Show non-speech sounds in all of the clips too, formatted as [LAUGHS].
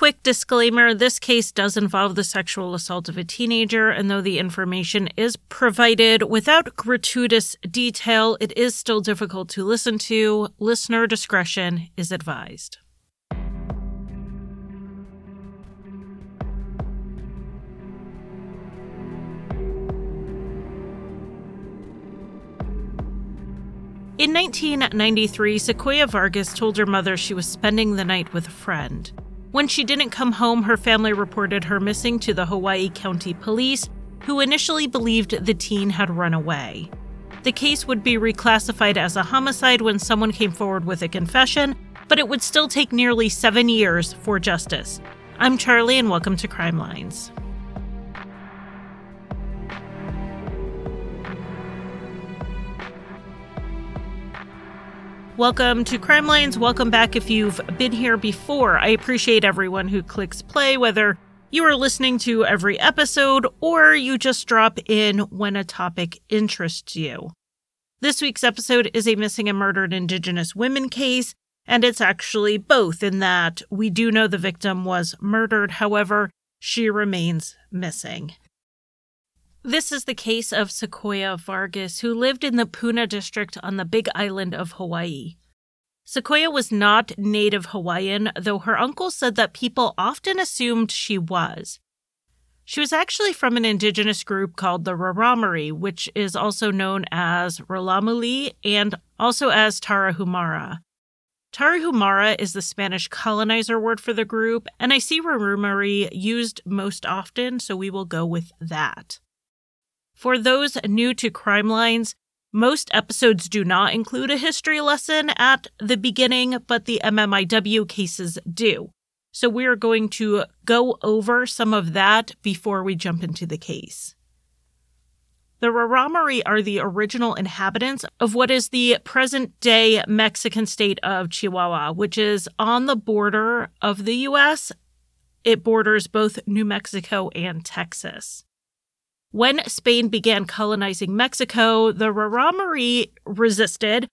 quick disclaimer this case does involve the sexual assault of a teenager, and though the information is provided without gratuitous detail, it is still difficult to listen to. Listener discretion is advised. In 1993, Sequoia Vargas told her mother she was spending the night with a friend. When she didn't come home, her family reported her missing to the Hawaii County Police, who initially believed the teen had run away. The case would be reclassified as a homicide when someone came forward with a confession, but it would still take nearly seven years for justice. I'm Charlie, and welcome to Crime Lines. Welcome to Crime Lines. Welcome back if you've been here before. I appreciate everyone who clicks play, whether you are listening to every episode or you just drop in when a topic interests you. This week's episode is a missing and murdered Indigenous women case, and it's actually both in that we do know the victim was murdered, however, she remains missing. This is the case of Sequoia Vargas, who lived in the Puna district on the Big Island of Hawaii. Sequoia was not native Hawaiian, though her uncle said that people often assumed she was. She was actually from an indigenous group called the Raramuri, which is also known as Ralamuli and also as Tarahumara. Tarahumara is the Spanish colonizer word for the group, and I see Raramuri used most often, so we will go with that. For those new to Crime Lines, most episodes do not include a history lesson at the beginning, but the MMIW cases do. So we are going to go over some of that before we jump into the case. The Raramuri are the original inhabitants of what is the present day Mexican state of Chihuahua, which is on the border of the U.S. It borders both New Mexico and Texas. When Spain began colonizing Mexico, the Raramuri resisted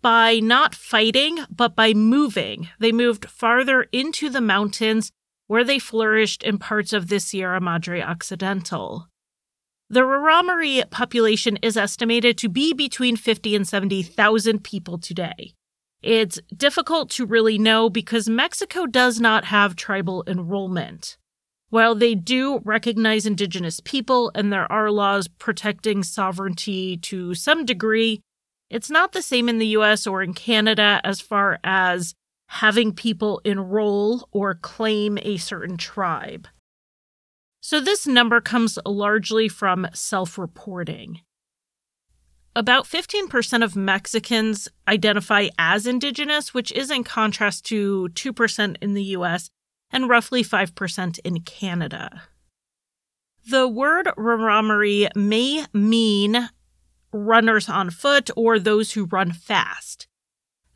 by not fighting, but by moving. They moved farther into the mountains where they flourished in parts of the Sierra Madre Occidental. The Raramuri population is estimated to be between 50 and 70,000 people today. It's difficult to really know because Mexico does not have tribal enrollment. While they do recognize Indigenous people and there are laws protecting sovereignty to some degree, it's not the same in the US or in Canada as far as having people enroll or claim a certain tribe. So this number comes largely from self reporting. About 15% of Mexicans identify as Indigenous, which is in contrast to 2% in the US and roughly 5% in Canada. The word Raramuri may mean runners on foot or those who run fast.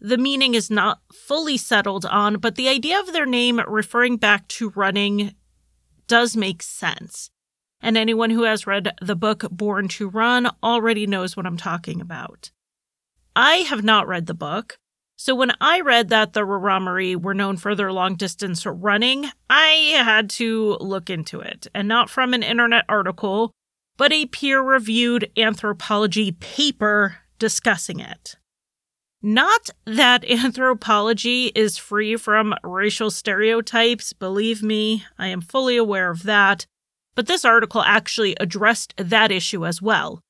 The meaning is not fully settled on, but the idea of their name referring back to running does make sense. And anyone who has read the book Born to Run already knows what I'm talking about. I have not read the book, so when I read that the Raramuri were known for their long distance running, I had to look into it, and not from an internet article, but a peer reviewed anthropology paper discussing it. Not that [LAUGHS] anthropology is free from racial stereotypes, believe me, I am fully aware of that, but this article actually addressed that issue as well.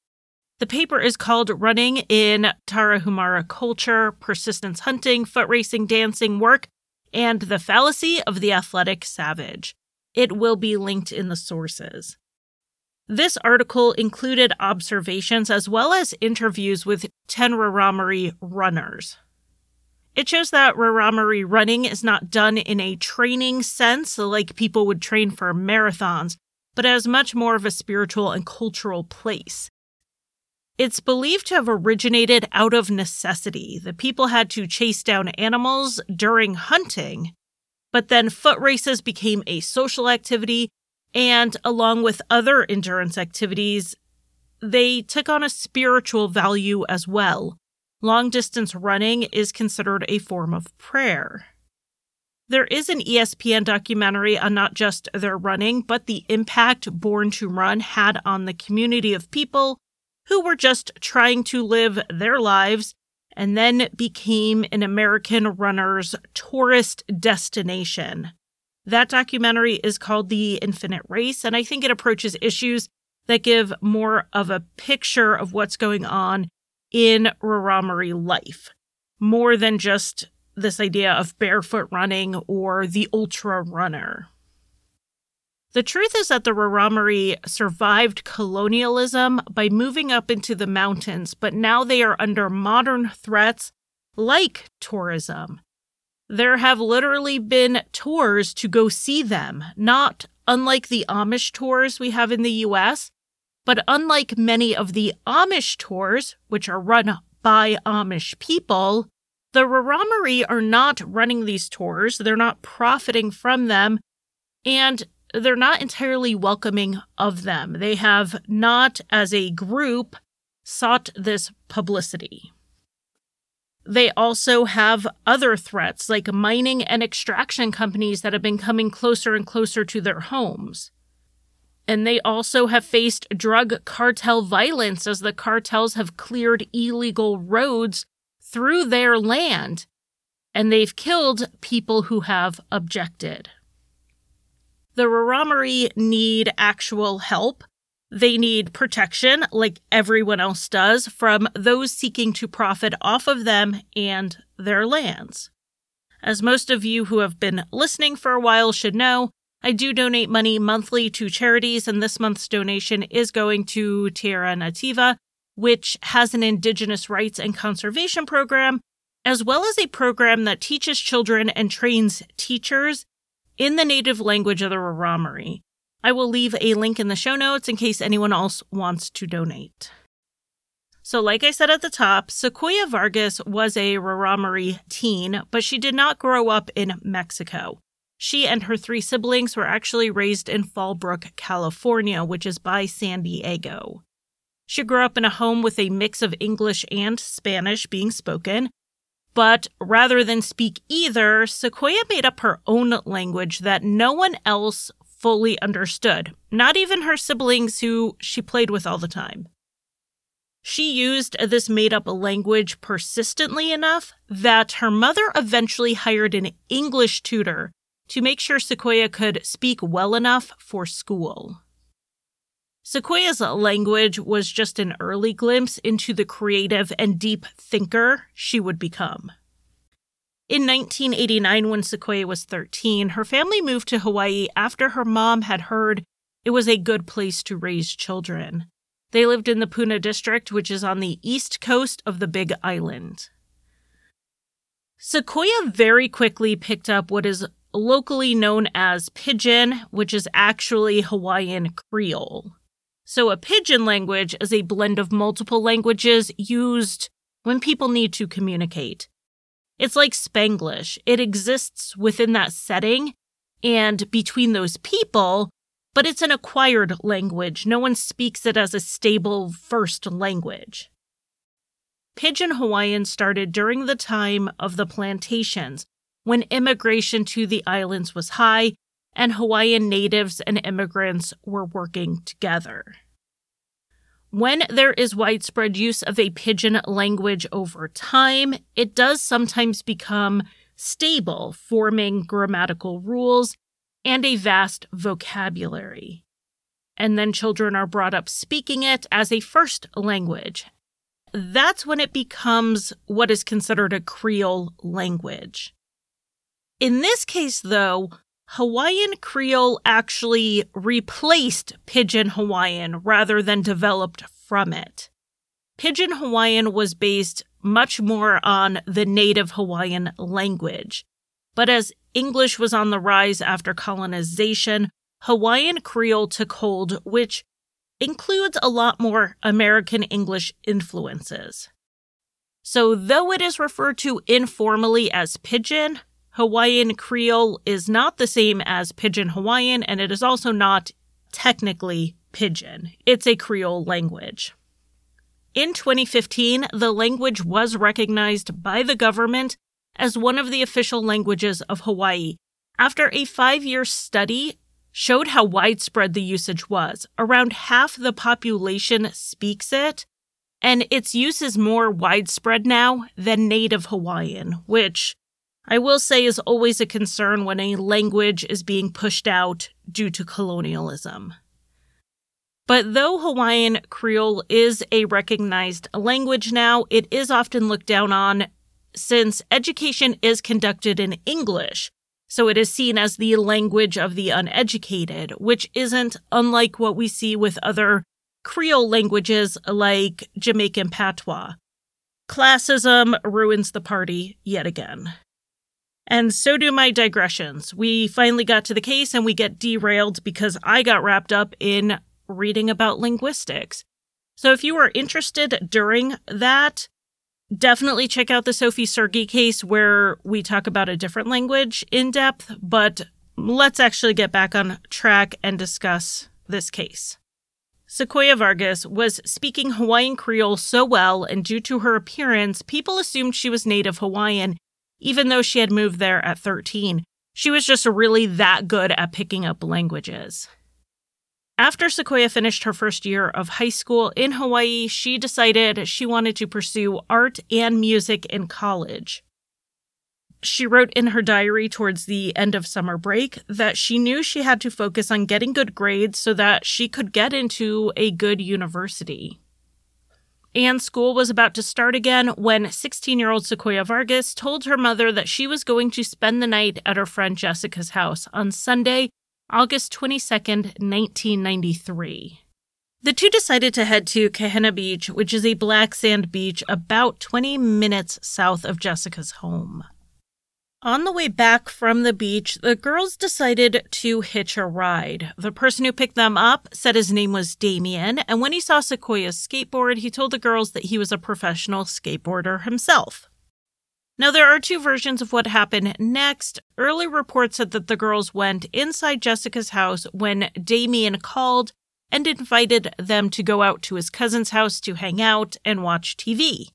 The paper is called Running in Tarahumara Culture, Persistence Hunting, Foot Racing, Dancing, Work, and the Fallacy of the Athletic Savage. It will be linked in the sources. This article included observations as well as interviews with 10 Raramuri runners. It shows that Raramuri running is not done in a training sense like people would train for marathons, but as much more of a spiritual and cultural place. It's believed to have originated out of necessity. The people had to chase down animals during hunting, but then foot races became a social activity, and along with other endurance activities, they took on a spiritual value as well. Long distance running is considered a form of prayer. There is an ESPN documentary on not just their running, but the impact Born to Run had on the community of people who were just trying to live their lives and then became an American runner's tourist destination. That documentary is called The Infinite Race, and I think it approaches issues that give more of a picture of what's going on in Raramuri life, more than just this idea of barefoot running or the ultra runner. The truth is that the Raramuri survived colonialism by moving up into the mountains, but now they are under modern threats like tourism. There have literally been tours to go see them, not unlike the Amish tours we have in the US, but unlike many of the Amish tours, which are run by Amish people, the Raramuri are not running these tours. They're not profiting from them. And they're not entirely welcoming of them. They have not, as a group, sought this publicity. They also have other threats like mining and extraction companies that have been coming closer and closer to their homes. And they also have faced drug cartel violence as the cartels have cleared illegal roads through their land. And they've killed people who have objected. The Raramuri need actual help. They need protection, like everyone else does, from those seeking to profit off of them and their lands. As most of you who have been listening for a while should know, I do donate money monthly to charities, and this month's donation is going to Tierra Nativa, which has an Indigenous rights and conservation program, as well as a program that teaches children and trains teachers in the native language of the Raramuri. I will leave a link in the show notes in case anyone else wants to donate. So, like I said at the top, Sequoia Vargas was a Raramuri teen, but she did not grow up in Mexico. She and her three siblings were actually raised in Fallbrook, California, which is by San Diego. She grew up in a home with a mix of English and Spanish being spoken, but rather than speak either, Sequoia made up her own language that no one else fully understood, not even her siblings who she played with all the time. She used this made up language persistently enough that her mother eventually hired an English tutor to make sure Sequoia could speak well enough for school. Sequoia's language was just an early glimpse into the creative and deep thinker she would become. In 1989, when Sequoia was 13, her family moved to Hawaii after her mom had heard it was a good place to raise children. They lived in the Puna district, which is on the east coast of the Big Island. Sequoia very quickly picked up what is locally known as Pidgin, which is actually Hawaiian Creole. So, a Pidgin language is a blend of multiple languages used when people need to communicate. It's like Spanglish, it exists within that setting and between those people, but it's an acquired language. No one speaks it as a stable first language. Pidgin Hawaiian started during the time of the plantations, when immigration to the islands was high and Hawaiian natives and immigrants were working together. When there is widespread use of a pidgin language over time, it does sometimes become stable, forming grammatical rules and a vast vocabulary. And then children are brought up speaking it as a first language. That's when it becomes what is considered a Creole language. In this case, though, Hawaiian Creole actually replaced Pidgin Hawaiian rather than developed from it. Pidgin Hawaiian was based much more on the native Hawaiian language. But as English was on the rise after colonization, Hawaiian Creole took hold, which includes a lot more American English influences. So, though it is referred to informally as Pidgin, Hawaiian Creole is not the same as Pidgin Hawaiian, and it is also not technically Pidgin. It's a Creole language. In 2015, the language was recognized by the government as one of the official languages of Hawaii after a five year study showed how widespread the usage was. Around half the population speaks it, and its use is more widespread now than native Hawaiian, which I will say is always a concern when a language is being pushed out due to colonialism. But though Hawaiian Creole is a recognized language now, it is often looked down on since education is conducted in English. So it is seen as the language of the uneducated, which isn't unlike what we see with other Creole languages like Jamaican patois. Classism ruins the party yet again. And so do my digressions. We finally got to the case and we get derailed because I got wrapped up in reading about linguistics. So if you are interested during that, definitely check out the Sophie Sergie case where we talk about a different language in depth, but let's actually get back on track and discuss this case. Sequoia Vargas was speaking Hawaiian Creole so well, and due to her appearance, people assumed she was native Hawaiian, even though she had moved there at 13. She was just really that good at picking up languages. After Sequoia finished her first year of high school in Hawaii, she decided she wanted to pursue art and music in college. She wrote in her diary towards the end of summer break that she knew she had to focus on getting good grades so that she could get into a good university. And school was about to start again when 16 year old Sequoia Vargas told her mother that she was going to spend the night at her friend Jessica's house on Sunday, August 22nd, 1993. The two decided to head to Kehena Beach, which is a black sand beach about 20 minutes south of Jessica's home. On the way back from the beach, the girls decided to hitch a ride. The person who picked them up said his name was Damien, and when he saw Sequoia's skateboard, he told the girls that he was a professional skateboarder himself. Now, there are two versions of what happened next. Early reports said that the girls went inside Jessica's house when Damien called and invited them to go out to his cousin's house to hang out and watch TV.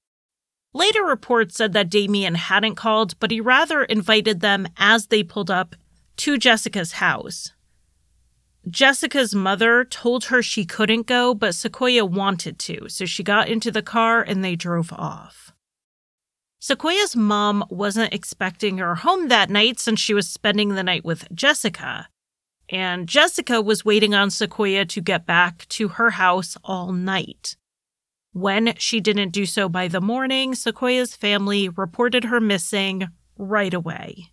Later reports said that Damien hadn't called, but he rather invited them as they pulled up to Jessica's house. Jessica's mother told her she couldn't go, but Sequoia wanted to, so she got into the car and they drove off. Sequoia's mom wasn't expecting her home that night since she was spending the night with Jessica. And Jessica was waiting on Sequoia to get back to her house all night. When she didn't do so by the morning, Sequoia's family reported her missing right away.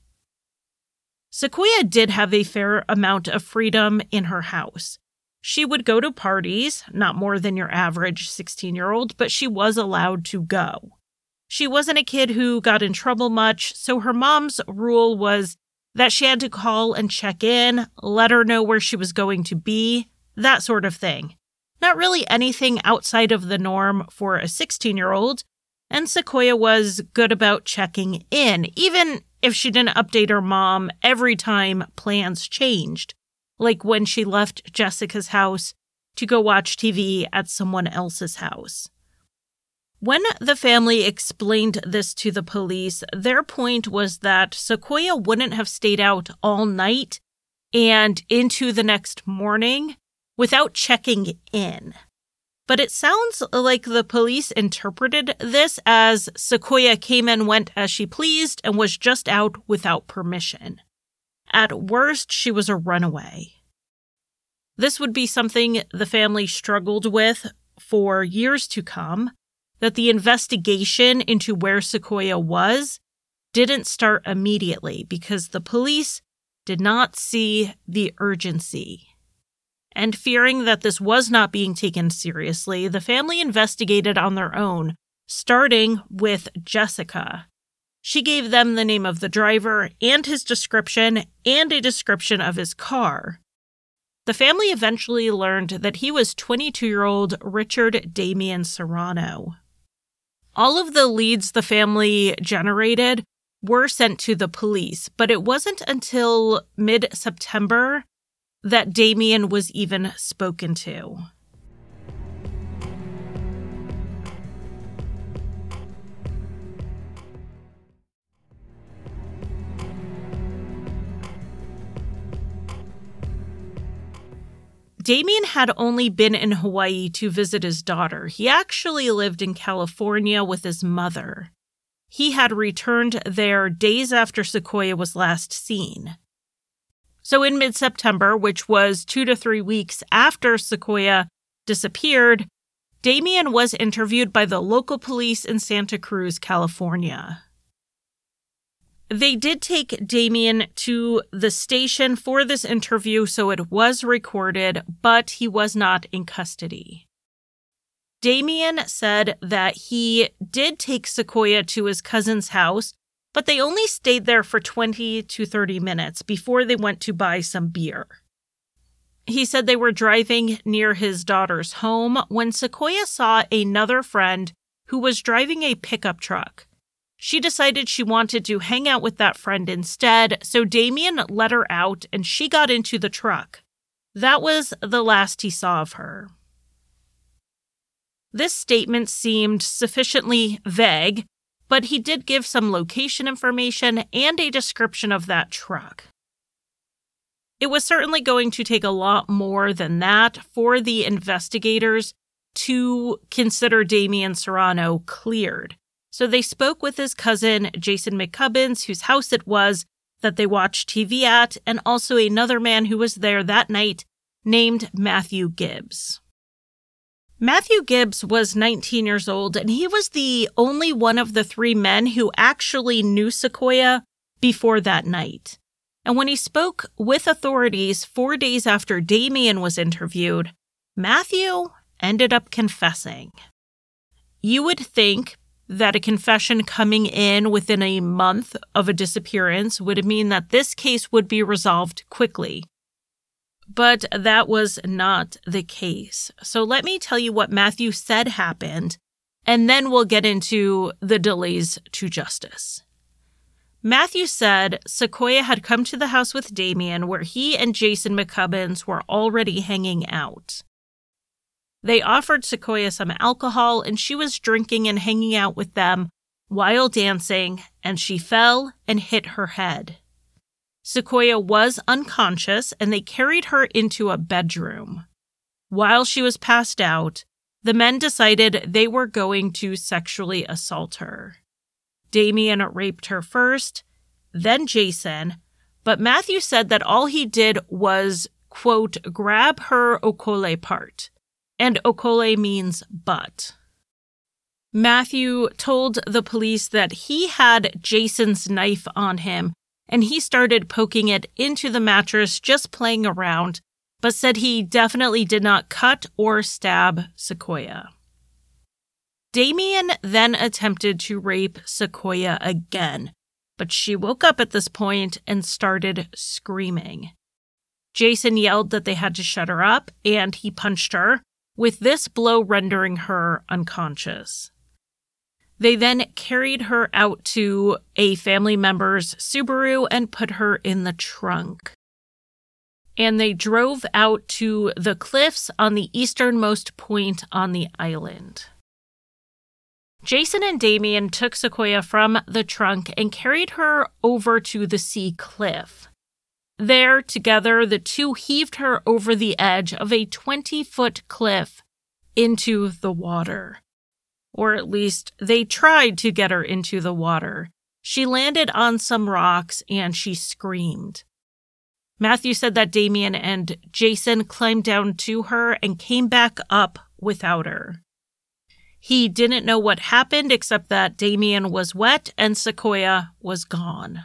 Sequoia did have a fair amount of freedom in her house. She would go to parties, not more than your average 16 year old, but she was allowed to go. She wasn't a kid who got in trouble much, so her mom's rule was that she had to call and check in, let her know where she was going to be, that sort of thing. Not really anything outside of the norm for a 16 year old, and Sequoia was good about checking in, even if she didn't update her mom every time plans changed, like when she left Jessica's house to go watch TV at someone else's house. When the family explained this to the police, their point was that Sequoia wouldn't have stayed out all night and into the next morning without checking in. But it sounds like the police interpreted this as Sequoia came and went as she pleased and was just out without permission. At worst, she was a runaway. This would be something the family struggled with for years to come, that the investigation into where Sequoia was didn't start immediately because the police did not see the urgency and fearing that this was not being taken seriously, the family investigated on their own, starting with Jessica. She gave them the name of the driver and his description and a description of his car. The family eventually learned that he was 22 year old Richard Damien Serrano. All of the leads the family generated were sent to the police, but it wasn't until mid September that Damien was even spoken to. Damien had only been in Hawaii to visit his daughter. He actually lived in California with his mother. He had returned there days after Sequoia was last seen. So, in mid September, which was two to three weeks after Sequoia disappeared, Damien was interviewed by the local police in Santa Cruz, California. They did take Damien to the station for this interview, so it was recorded, but he was not in custody. Damien said that he did take Sequoia to his cousin's house, but they only stayed there for 20 to 30 minutes before they went to buy some beer. He said they were driving near his daughter's home when Sequoia saw another friend who was driving a pickup truck. She decided she wanted to hang out with that friend instead, so Damien let her out and she got into the truck. That was the last he saw of her. This statement seemed sufficiently vague, but he did give some location information and a description of that truck. It was certainly going to take a lot more than that for the investigators to consider Damien Serrano cleared. So they spoke with his cousin, Jason McCubbins, whose house it was that they watched TV at, and also another man who was there that night named Matthew Gibbs. Matthew Gibbs was 19 years old, and he was the only one of the three men who actually knew Sequoia before that night. And when he spoke with authorities four days after Damien was interviewed, Matthew ended up confessing. You would think that a confession coming in within a month of a disappearance would mean that this case would be resolved quickly. But that was not the case. So let me tell you what Matthew said happened, and then we'll get into the delays to justice. Matthew said Sequoia had come to the house with Damien where he and Jason McCubbins were already hanging out. They offered Sequoia some alcohol and she was drinking and hanging out with them while dancing, and she fell and hit her head. Sequoia was unconscious and they carried her into a bedroom. While she was passed out, the men decided they were going to sexually assault her. Damien raped her first, then Jason, but Matthew said that all he did was, quote, grab her okole part. And okole means butt. Matthew told the police that he had Jason's knife on him and he started poking it into the mattress, just playing around, but said he definitely did not cut or stab Sequoia. Damien then attempted to rape Sequoia again, but she woke up at this point and started screaming. Jason yelled that they had to shut her up, and he punched her, with this blow rendering her unconscious. They then carried her out to a family member's Subaru and put her in the trunk. And they drove out to the cliffs on the easternmost point on the island. Jason and Damien took Sequoia from the trunk and carried her over to the sea cliff. There, together, the two heaved her over the edge of a 20 foot cliff into the water. Or at least, they tried to get her into the water. She landed on some rocks and she screamed. Matthew said that Damien and Jason climbed down to her and came back up without her. He didn't know what happened except that Damien was wet and Sequoia was gone.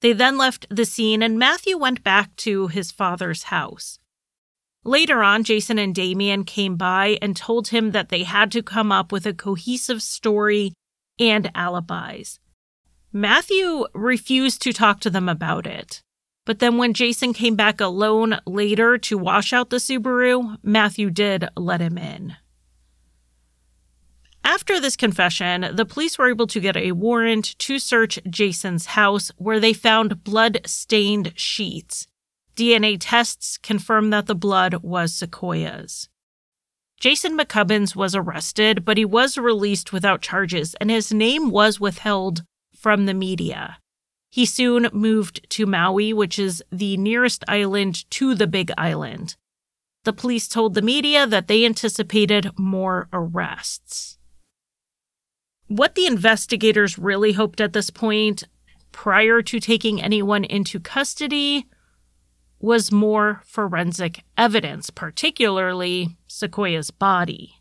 They then left the scene and Matthew went back to his father's house. Later on, Jason and Damien came by and told him that they had to come up with a cohesive story and alibis. Matthew refused to talk to them about it. But then when Jason came back alone later to wash out the Subaru, Matthew did let him in. After this confession, the police were able to get a warrant to search Jason's house where they found blood stained sheets. DNA tests confirmed that the blood was Sequoia's. Jason McCubbins was arrested, but he was released without charges and his name was withheld from the media. He soon moved to Maui, which is the nearest island to the Big Island. The police told the media that they anticipated more arrests. What the investigators really hoped at this point, prior to taking anyone into custody, was more forensic evidence, particularly Sequoia's body.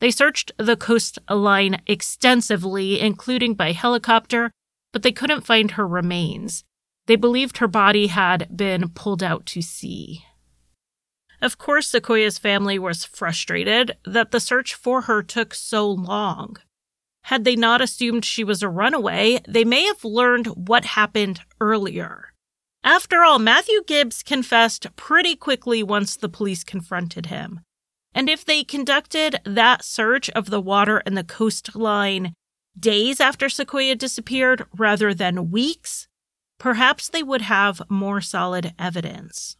They searched the coastline extensively, including by helicopter, but they couldn't find her remains. They believed her body had been pulled out to sea. Of course, Sequoia's family was frustrated that the search for her took so long. Had they not assumed she was a runaway, they may have learned what happened earlier. After all, Matthew Gibbs confessed pretty quickly once the police confronted him. And if they conducted that search of the water and the coastline days after Sequoia disappeared rather than weeks, perhaps they would have more solid evidence.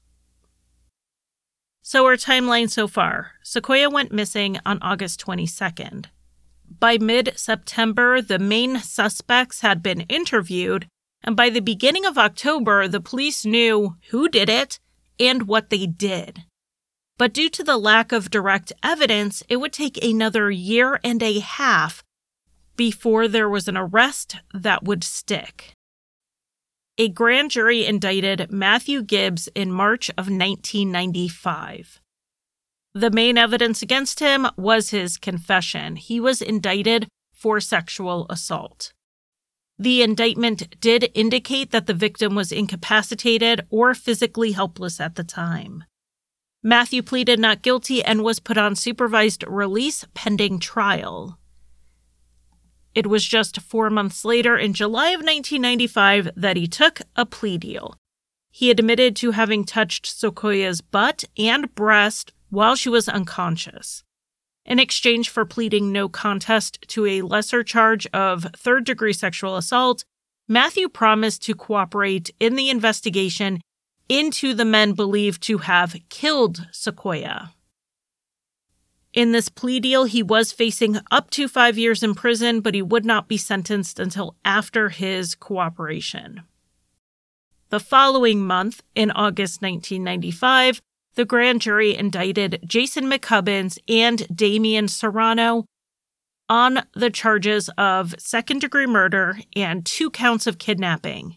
So, our timeline so far Sequoia went missing on August 22nd. By mid September, the main suspects had been interviewed, and by the beginning of October, the police knew who did it and what they did. But due to the lack of direct evidence, it would take another year and a half before there was an arrest that would stick. A grand jury indicted Matthew Gibbs in March of 1995. The main evidence against him was his confession. He was indicted for sexual assault. The indictment did indicate that the victim was incapacitated or physically helpless at the time. Matthew pleaded not guilty and was put on supervised release pending trial. It was just four months later, in July of 1995, that he took a plea deal. He admitted to having touched Sequoia's butt and breast while she was unconscious. In exchange for pleading no contest to a lesser charge of third degree sexual assault, Matthew promised to cooperate in the investigation into the men believed to have killed Sequoia. In this plea deal, he was facing up to five years in prison, but he would not be sentenced until after his cooperation. The following month, in August 1995, the grand jury indicted Jason McCubbins and Damian Serrano on the charges of second degree murder and two counts of kidnapping.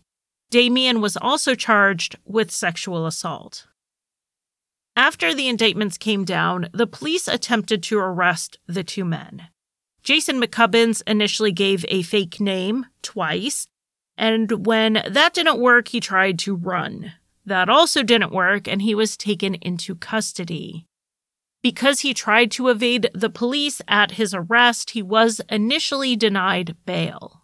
Damian was also charged with sexual assault. After the indictments came down, the police attempted to arrest the two men. Jason McCubbins initially gave a fake name twice, and when that didn't work, he tried to run. That also didn't work, and he was taken into custody. Because he tried to evade the police at his arrest, he was initially denied bail.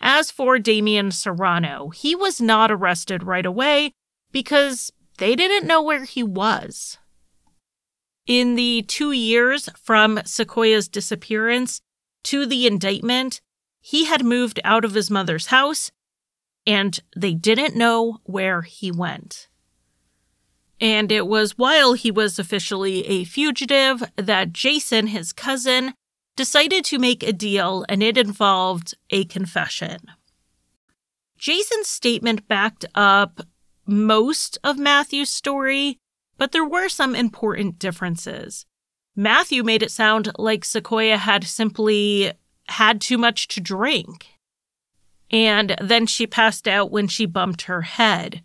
As for Damian Serrano, he was not arrested right away because they didn't know where he was. In the two years from Sequoia's disappearance to the indictment, he had moved out of his mother's house and they didn't know where he went. And it was while he was officially a fugitive that Jason, his cousin, decided to make a deal, and it involved a confession. Jason's statement backed up most of Matthew's story, but there were some important differences. Matthew made it sound like Sequoia had simply had too much to drink and then she passed out when she bumped her head.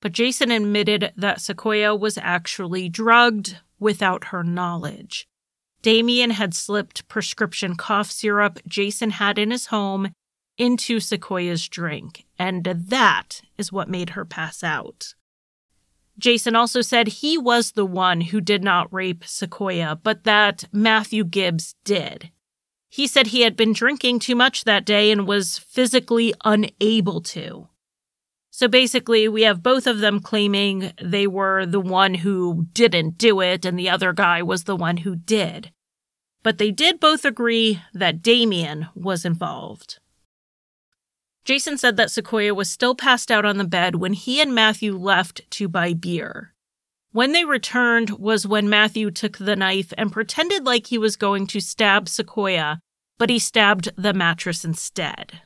But Jason admitted that Sequoia was actually drugged without her knowledge. Damian had slipped prescription cough syrup Jason had in his home into Sequoia's drink, and that is what made her pass out. Jason also said he was the one who did not rape Sequoia, but that Matthew Gibbs did. He said he had been drinking too much that day and was physically unable to. So basically, we have both of them claiming they were the one who didn't do it and the other guy was the one who did. But they did both agree that Damian was involved. Jason said that Sequoia was still passed out on the bed when he and Matthew left to buy beer. When they returned was when Matthew took the knife and pretended like he was going to stab Sequoia but he stabbed the mattress instead.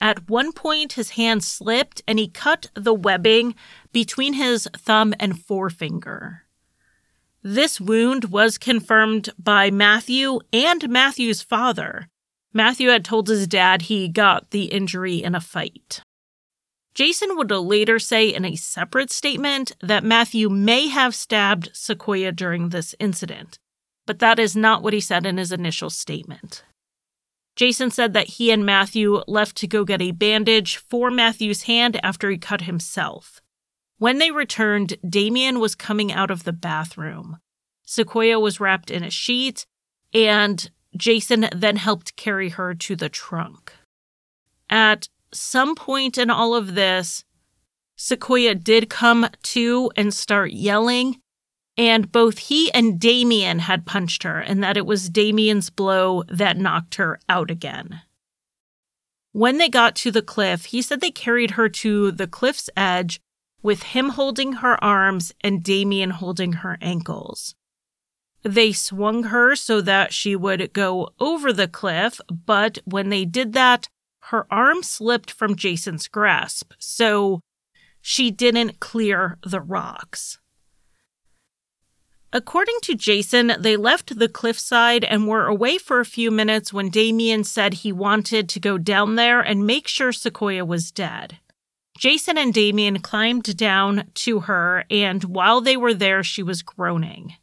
At one point, his hand slipped and he cut the webbing between his thumb and forefinger. This wound was confirmed by Matthew and Matthew's father. Matthew had told his dad he got the injury in a fight. Jason would later say in a separate statement that Matthew may have stabbed Sequoia during this incident, but that is not what he said in his initial statement. Jason said that he and Matthew left to go get a bandage for Matthew's hand after he cut himself. When they returned, Damien was coming out of the bathroom. Sequoia was wrapped in a sheet, and Jason then helped carry her to the trunk. At some point in all of this, Sequoia did come to and start yelling, and both he and Damien had punched her, and that it was Damien's blow that knocked her out again. When they got to the cliff, he said they carried her to the cliff's edge with him holding her arms and Damien holding her ankles. They swung her so that she would go over the cliff, but when they did that, her arm slipped from Jason's grasp, so she didn't clear the rocks. According to Jason, they left the cliffside and were away for a few minutes when Damien said he wanted to go down there and make sure Sequoia was dead. Jason and Damien climbed down to her, and while they were there, she was groaning.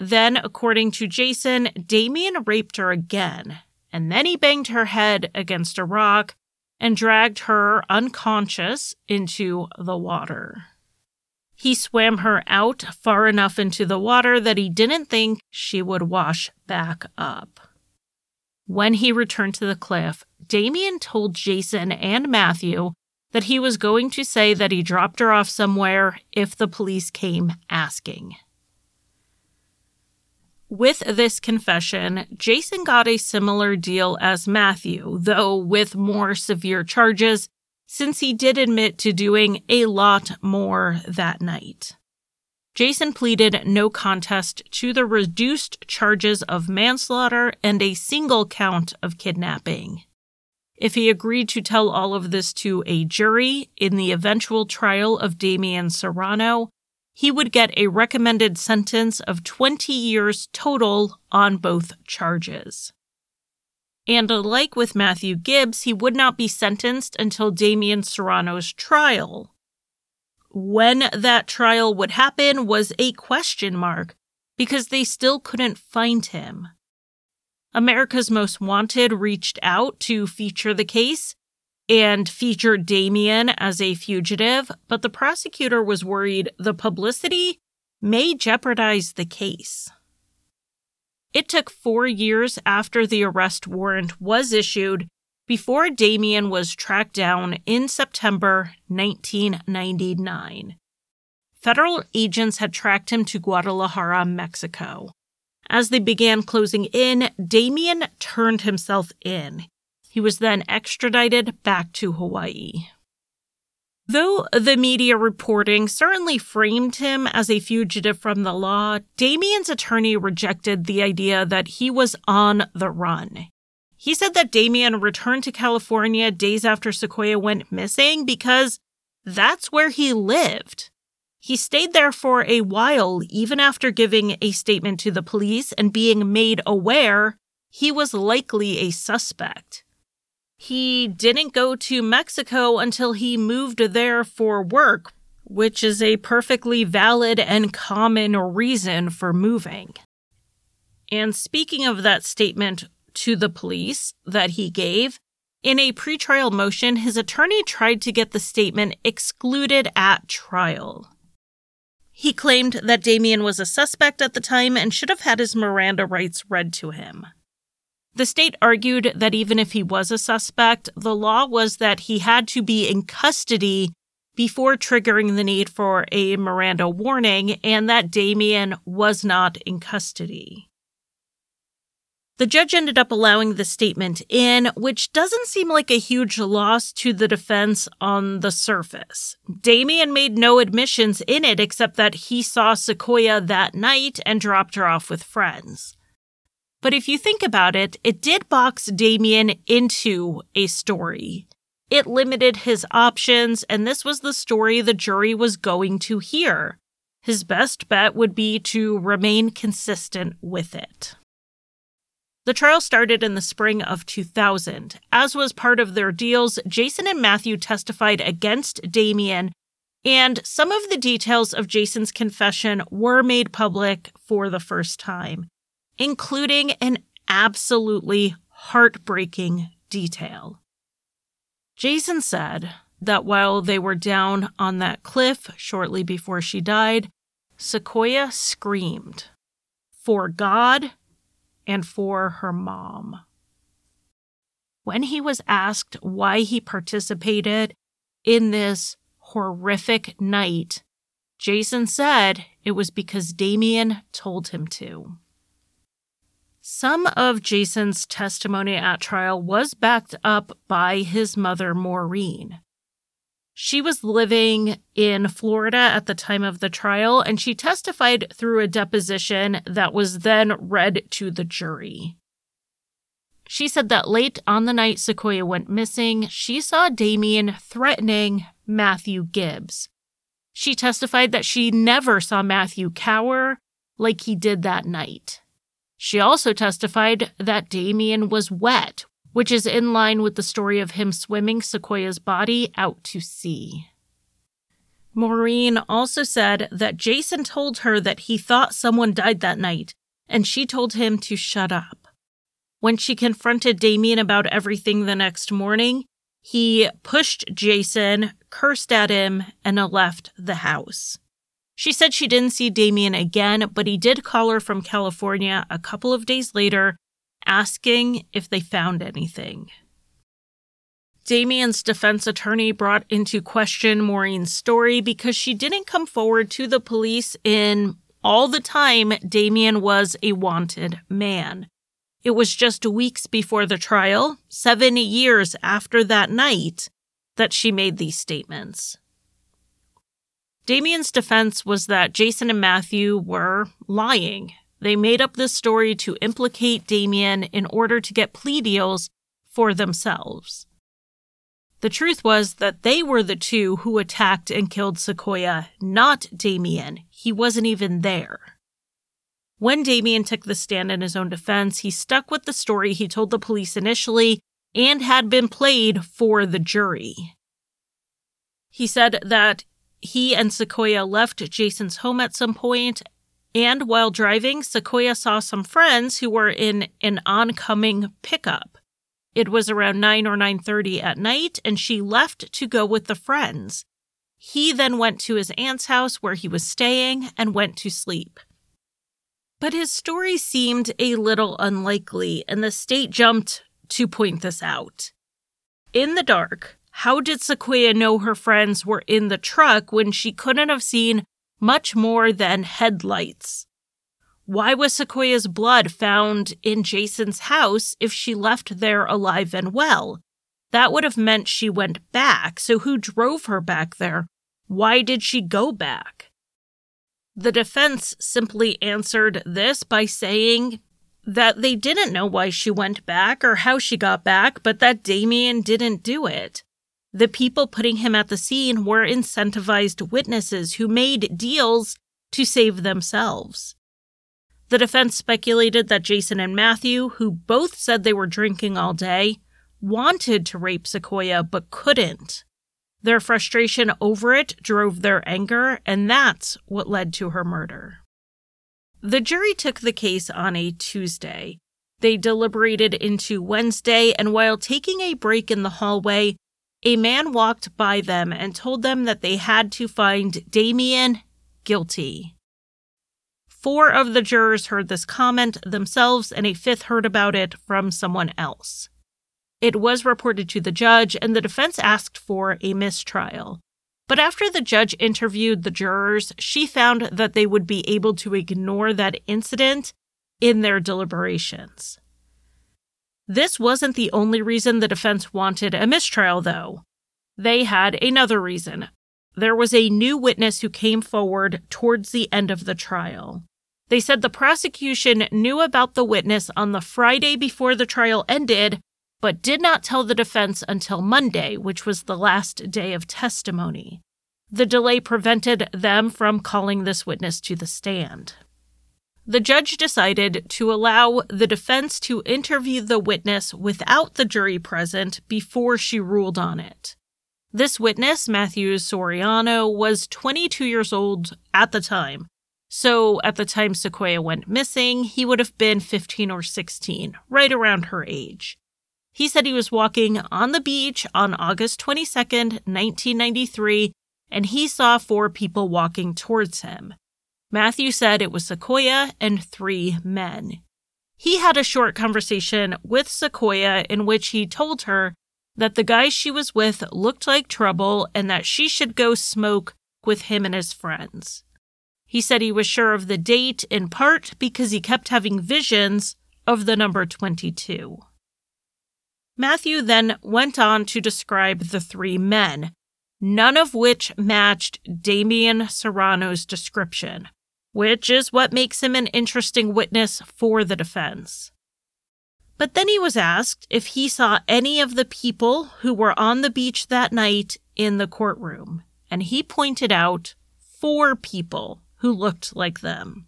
Then, according to Jason, Damien raped her again, and then he banged her head against a rock and dragged her unconscious into the water. He swam her out far enough into the water that he didn't think she would wash back up. When he returned to the cliff, Damien told Jason and Matthew that he was going to say that he dropped her off somewhere if the police came asking. With this confession, Jason got a similar deal as Matthew, though with more severe charges, since he did admit to doing a lot more that night. Jason pleaded no contest to the reduced charges of manslaughter and a single count of kidnapping. If he agreed to tell all of this to a jury in the eventual trial of Damien Serrano, he would get a recommended sentence of 20 years total on both charges. And like with Matthew Gibbs, he would not be sentenced until Damien Serrano's trial. When that trial would happen was a question mark because they still couldn't find him. America's Most Wanted reached out to feature the case, and featured Damien as a fugitive, but the prosecutor was worried the publicity may jeopardize the case. It took four years after the arrest warrant was issued before Damien was tracked down in September 1999. Federal agents had tracked him to Guadalajara, Mexico. As they began closing in, Damien turned himself in. He was then extradited back to Hawaii. Though the media reporting certainly framed him as a fugitive from the law, Damien's attorney rejected the idea that he was on the run. He said that Damien returned to California days after Sequoia went missing because that's where he lived. He stayed there for a while, even after giving a statement to the police and being made aware he was likely a suspect. He didn't go to Mexico until he moved there for work, which is a perfectly valid and common reason for moving. And speaking of that statement to the police that he gave, in a pretrial motion, his attorney tried to get the statement excluded at trial. He claimed that Damien was a suspect at the time and should have had his Miranda rights read to him. The state argued that even if he was a suspect, the law was that he had to be in custody before triggering the need for a Miranda warning, and that Damien was not in custody. The judge ended up allowing the statement in, which doesn't seem like a huge loss to the defense on the surface. Damien made no admissions in it except that he saw Sequoia that night and dropped her off with friends. But if you think about it, it did box Damien into a story. It limited his options, and this was the story the jury was going to hear. His best bet would be to remain consistent with it. The trial started in the spring of 2000. As was part of their deals, Jason and Matthew testified against Damien, and some of the details of Jason's confession were made public for the first time, including an absolutely heartbreaking detail. Jason said that while they were down on that cliff shortly before she died, Sequoia screamed for God and for her mom. When he was asked why he participated in this horrific night, Jason said it was because Damien told him to. Some of Jason's testimony at trial was backed up by his mother, Maureen. She was living in Florida at the time of the trial, and she testified through a deposition that was then read to the jury. She said that late on the night Sequoia went missing, she saw Damien threatening Matthew Gibbs. She testified that she never saw Matthew cower like he did that night. She also testified that Damien was wet which is in line with the story of him swimming Sequoia's body out to sea. Maureen also said that Jason told her that he thought someone died that night, and she told him to shut up. When she confronted Damien about everything the next morning, he pushed Jason, cursed at him, and left the house. She said she didn't see Damien again, but he did call her from California a couple of days later asking if they found anything. Damien's defense attorney brought into question Maureen's story because she didn't come forward to the police in all the time Damien was a wanted man. It was just weeks before the trial, seven years after that night, that she made these statements. Damien's defense was that Jason and Matthew were lying they made up this story to implicate Damien in order to get plea deals for themselves. The truth was that they were the two who attacked and killed Sequoia, not Damien. He wasn't even there. When Damien took the stand in his own defense, he stuck with the story he told the police initially and had been played for the jury. He said that he and Sequoia left Jason's home at some point and while driving, Sequoia saw some friends who were in an oncoming pickup. It was around 9 or 9:30 at night and she left to go with the friends. He then went to his aunt's house where he was staying and went to sleep. But his story seemed a little unlikely and the state jumped to point this out. In the dark, how did Sequoia know her friends were in the truck when she couldn't have seen much more than headlights. Why was Sequoia's blood found in Jason's house if she left there alive and well? That would have meant she went back, so who drove her back there? Why did she go back? The defense simply answered this by saying that they didn't know why she went back or how she got back, but that Damien didn't do it. The people putting him at the scene were incentivized witnesses who made deals to save themselves. The defense speculated that Jason and Matthew, who both said they were drinking all day, wanted to rape Sequoia but couldn't. Their frustration over it drove their anger, and that's what led to her murder. The jury took the case on a Tuesday. They deliberated into Wednesday, and while taking a break in the hallway, a man walked by them and told them that they had to find Damien guilty. Four of the jurors heard this comment themselves, and a fifth heard about it from someone else. It was reported to the judge, and the defense asked for a mistrial. But after the judge interviewed the jurors, she found that they would be able to ignore that incident in their deliberations. This wasn't the only reason the defense wanted a mistrial, though. They had another reason. There was a new witness who came forward towards the end of the trial. They said the prosecution knew about the witness on the Friday before the trial ended, but did not tell the defense until Monday, which was the last day of testimony. The delay prevented them from calling this witness to the stand. The judge decided to allow the defense to interview the witness without the jury present before she ruled on it. This witness, Matthew Soriano, was 22 years old at the time. So at the time Sequoia went missing, he would have been 15 or 16, right around her age. He said he was walking on the beach on August 22nd, 1993, and he saw four people walking towards him. Matthew said it was Sequoia and three men. He had a short conversation with Sequoia in which he told her that the guy she was with looked like trouble and that she should go smoke with him and his friends. He said he was sure of the date in part because he kept having visions of the number 22. Matthew then went on to describe the three men, none of which matched Damien Serrano's description, which is what makes him an interesting witness for the defense. But then he was asked if he saw any of the people who were on the beach that night in the courtroom, and he pointed out four people who looked like them.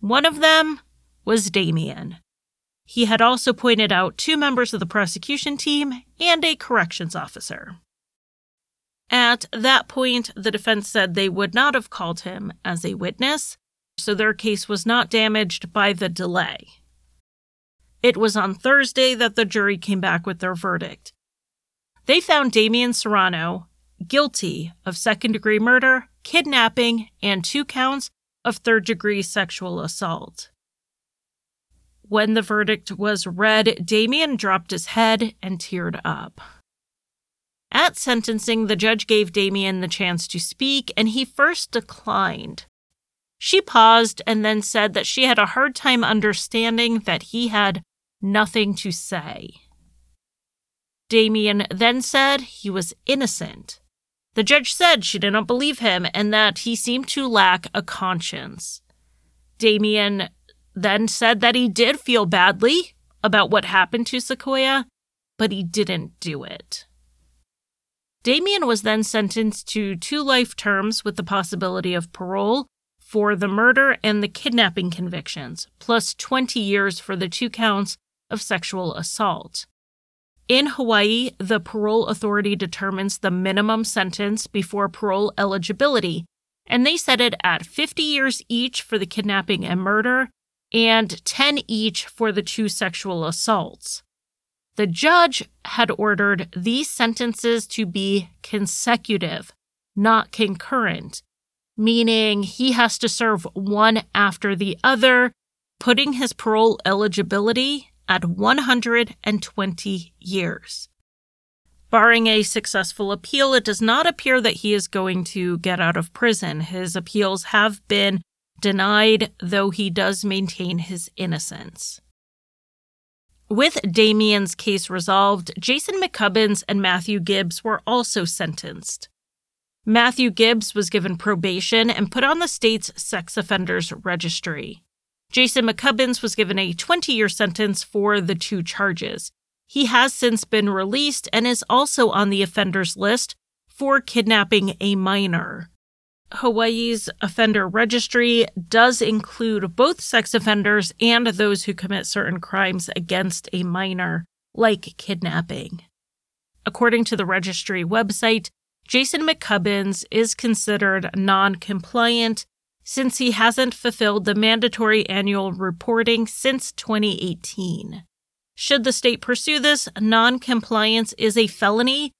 One of them was Damien. He had also pointed out two members of the prosecution team and a corrections officer. At that point, the defense said they would not have called him as a witness, so their case was not damaged by the delay. It was on Thursday that the jury came back with their verdict. They found Damien Serrano guilty of second degree murder, kidnapping, and two counts of third degree sexual assault. When the verdict was read, Damien dropped his head and teared up. At sentencing, the judge gave Damien the chance to speak, and he first declined. She paused and then said that she had a hard time understanding that he had nothing to say. Damien then said he was innocent. The judge said she did not believe him and that he seemed to lack a conscience. Damien then said that he did feel badly about what happened to Sequoia, but he didn't do it. Damien was then sentenced to two life terms with the possibility of parole for the murder and the kidnapping convictions, plus 20 years for the two counts of sexual assault. In Hawaii, the parole authority determines the minimum sentence before parole eligibility, and they set it at 50 years each for the kidnapping and murder and 10 each for the two sexual assaults. The judge had ordered these sentences to be consecutive, not concurrent, meaning he has to serve one after the other, putting his parole eligibility at 120 years. Barring a successful appeal, it does not appear that he is going to get out of prison. His appeals have been denied, though he does maintain his innocence. With Damien's case resolved, Jason McCubbins and Matthew Gibbs were also sentenced. Matthew Gibbs was given probation and put on the state's sex offenders registry. Jason McCubbins was given a 20 year sentence for the two charges. He has since been released and is also on the offenders list for kidnapping a minor. Hawaii's offender registry does include both sex offenders and those who commit certain crimes against a minor, like kidnapping. According to the registry website, Jason McCubbins is considered non compliant since he hasn't fulfilled the mandatory annual reporting since 2018. Should the state pursue this, non compliance is a felony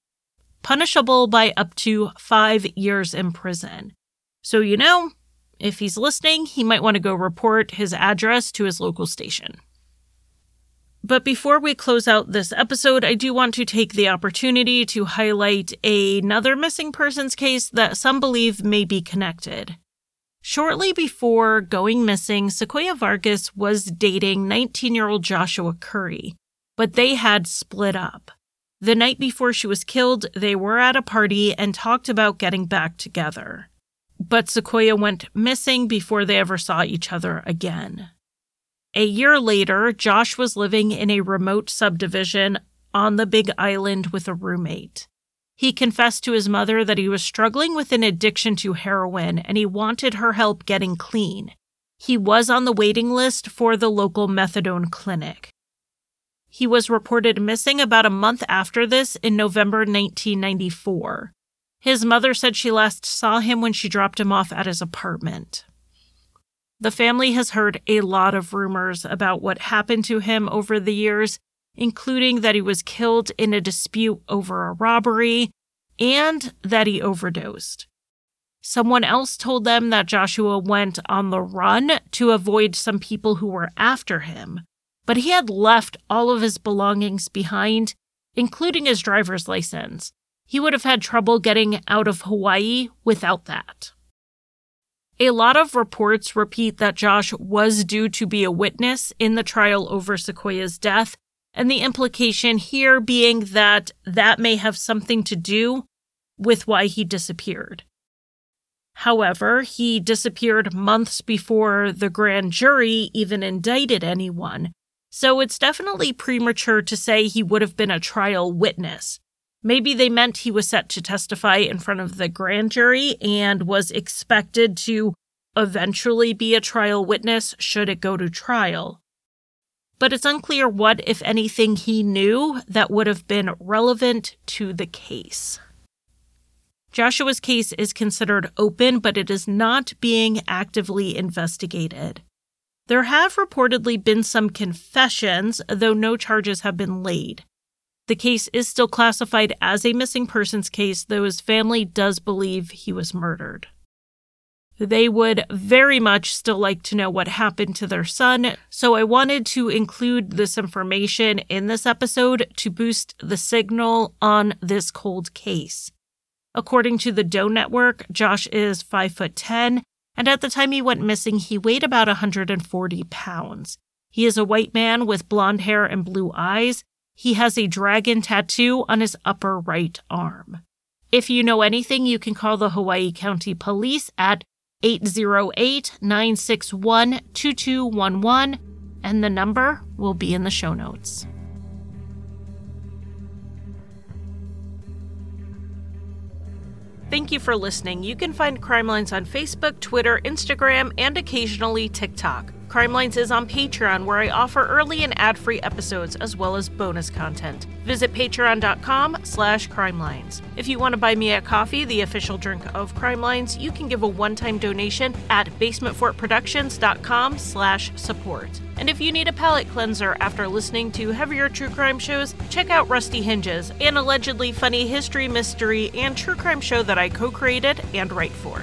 punishable by up to five years in prison. So, you know, if he's listening, he might want to go report his address to his local station. But before we close out this episode, I do want to take the opportunity to highlight another missing persons case that some believe may be connected. Shortly before going missing, Sequoia Vargas was dating 19 year old Joshua Curry, but they had split up. The night before she was killed, they were at a party and talked about getting back together. but Sequoia went missing before they ever saw each other again. A year later, Josh was living in a remote subdivision on the Big Island with a roommate. He confessed to his mother that he was struggling with an addiction to heroin and he wanted her help getting clean. He was on the waiting list for the local methadone clinic. He was reported missing about a month after this in November 1994. His mother said she last saw him when she dropped him off at his apartment. The family has heard a lot of rumors about what happened to him over the years, including that he was killed in a dispute over a robbery and that he overdosed. Someone else told them that Joshua went on the run to avoid some people who were after him, but he had left all of his belongings behind, including his driver's license. He would have had trouble getting out of Hawaii without that. A lot of reports repeat that Josh was due to be a witness in the trial over Sequoia's death and the implication here being that that may have something to do with why he disappeared. However, he disappeared months before the grand jury even indicted anyone, so it's definitely premature to say he would have been a trial witness. Maybe they meant he was set to testify in front of the grand jury and was expected to eventually be a trial witness should it go to trial but it's unclear what, if anything, he knew that would have been relevant to the case. Joshua's case is considered open, but it is not being actively investigated. There have reportedly been some confessions, though no charges have been laid. The case is still classified as a missing persons case, though his family does believe he was murdered. They would very much still like to know what happened to their son, so I wanted to include this information in this episode to boost the signal on this cold case. According to the Doe Network, Josh is 5 foot 10, and at the time he went missing, he weighed about 140 pounds. He is a white man with blonde hair and blue eyes. He has a dragon tattoo on his upper right arm. If you know anything, you can call the Hawaii County Police at 808 961 2211, and the number will be in the show notes. Thank you for listening. You can find Crime Lines on Facebook, Twitter, Instagram, and occasionally TikTok. Crime Lines is on Patreon, where I offer early and ad-free episodes as well as bonus content. Visit patreon.com slash crimelines. If you want to buy me a coffee, the official drink of Crime Lines, you can give a one-time donation at basementfortproductions.com slash support. And if you need a palate cleanser after listening to heavier true crime shows, check out Rusty Hinges, an allegedly funny history, mystery, and true crime show that I co created and write for.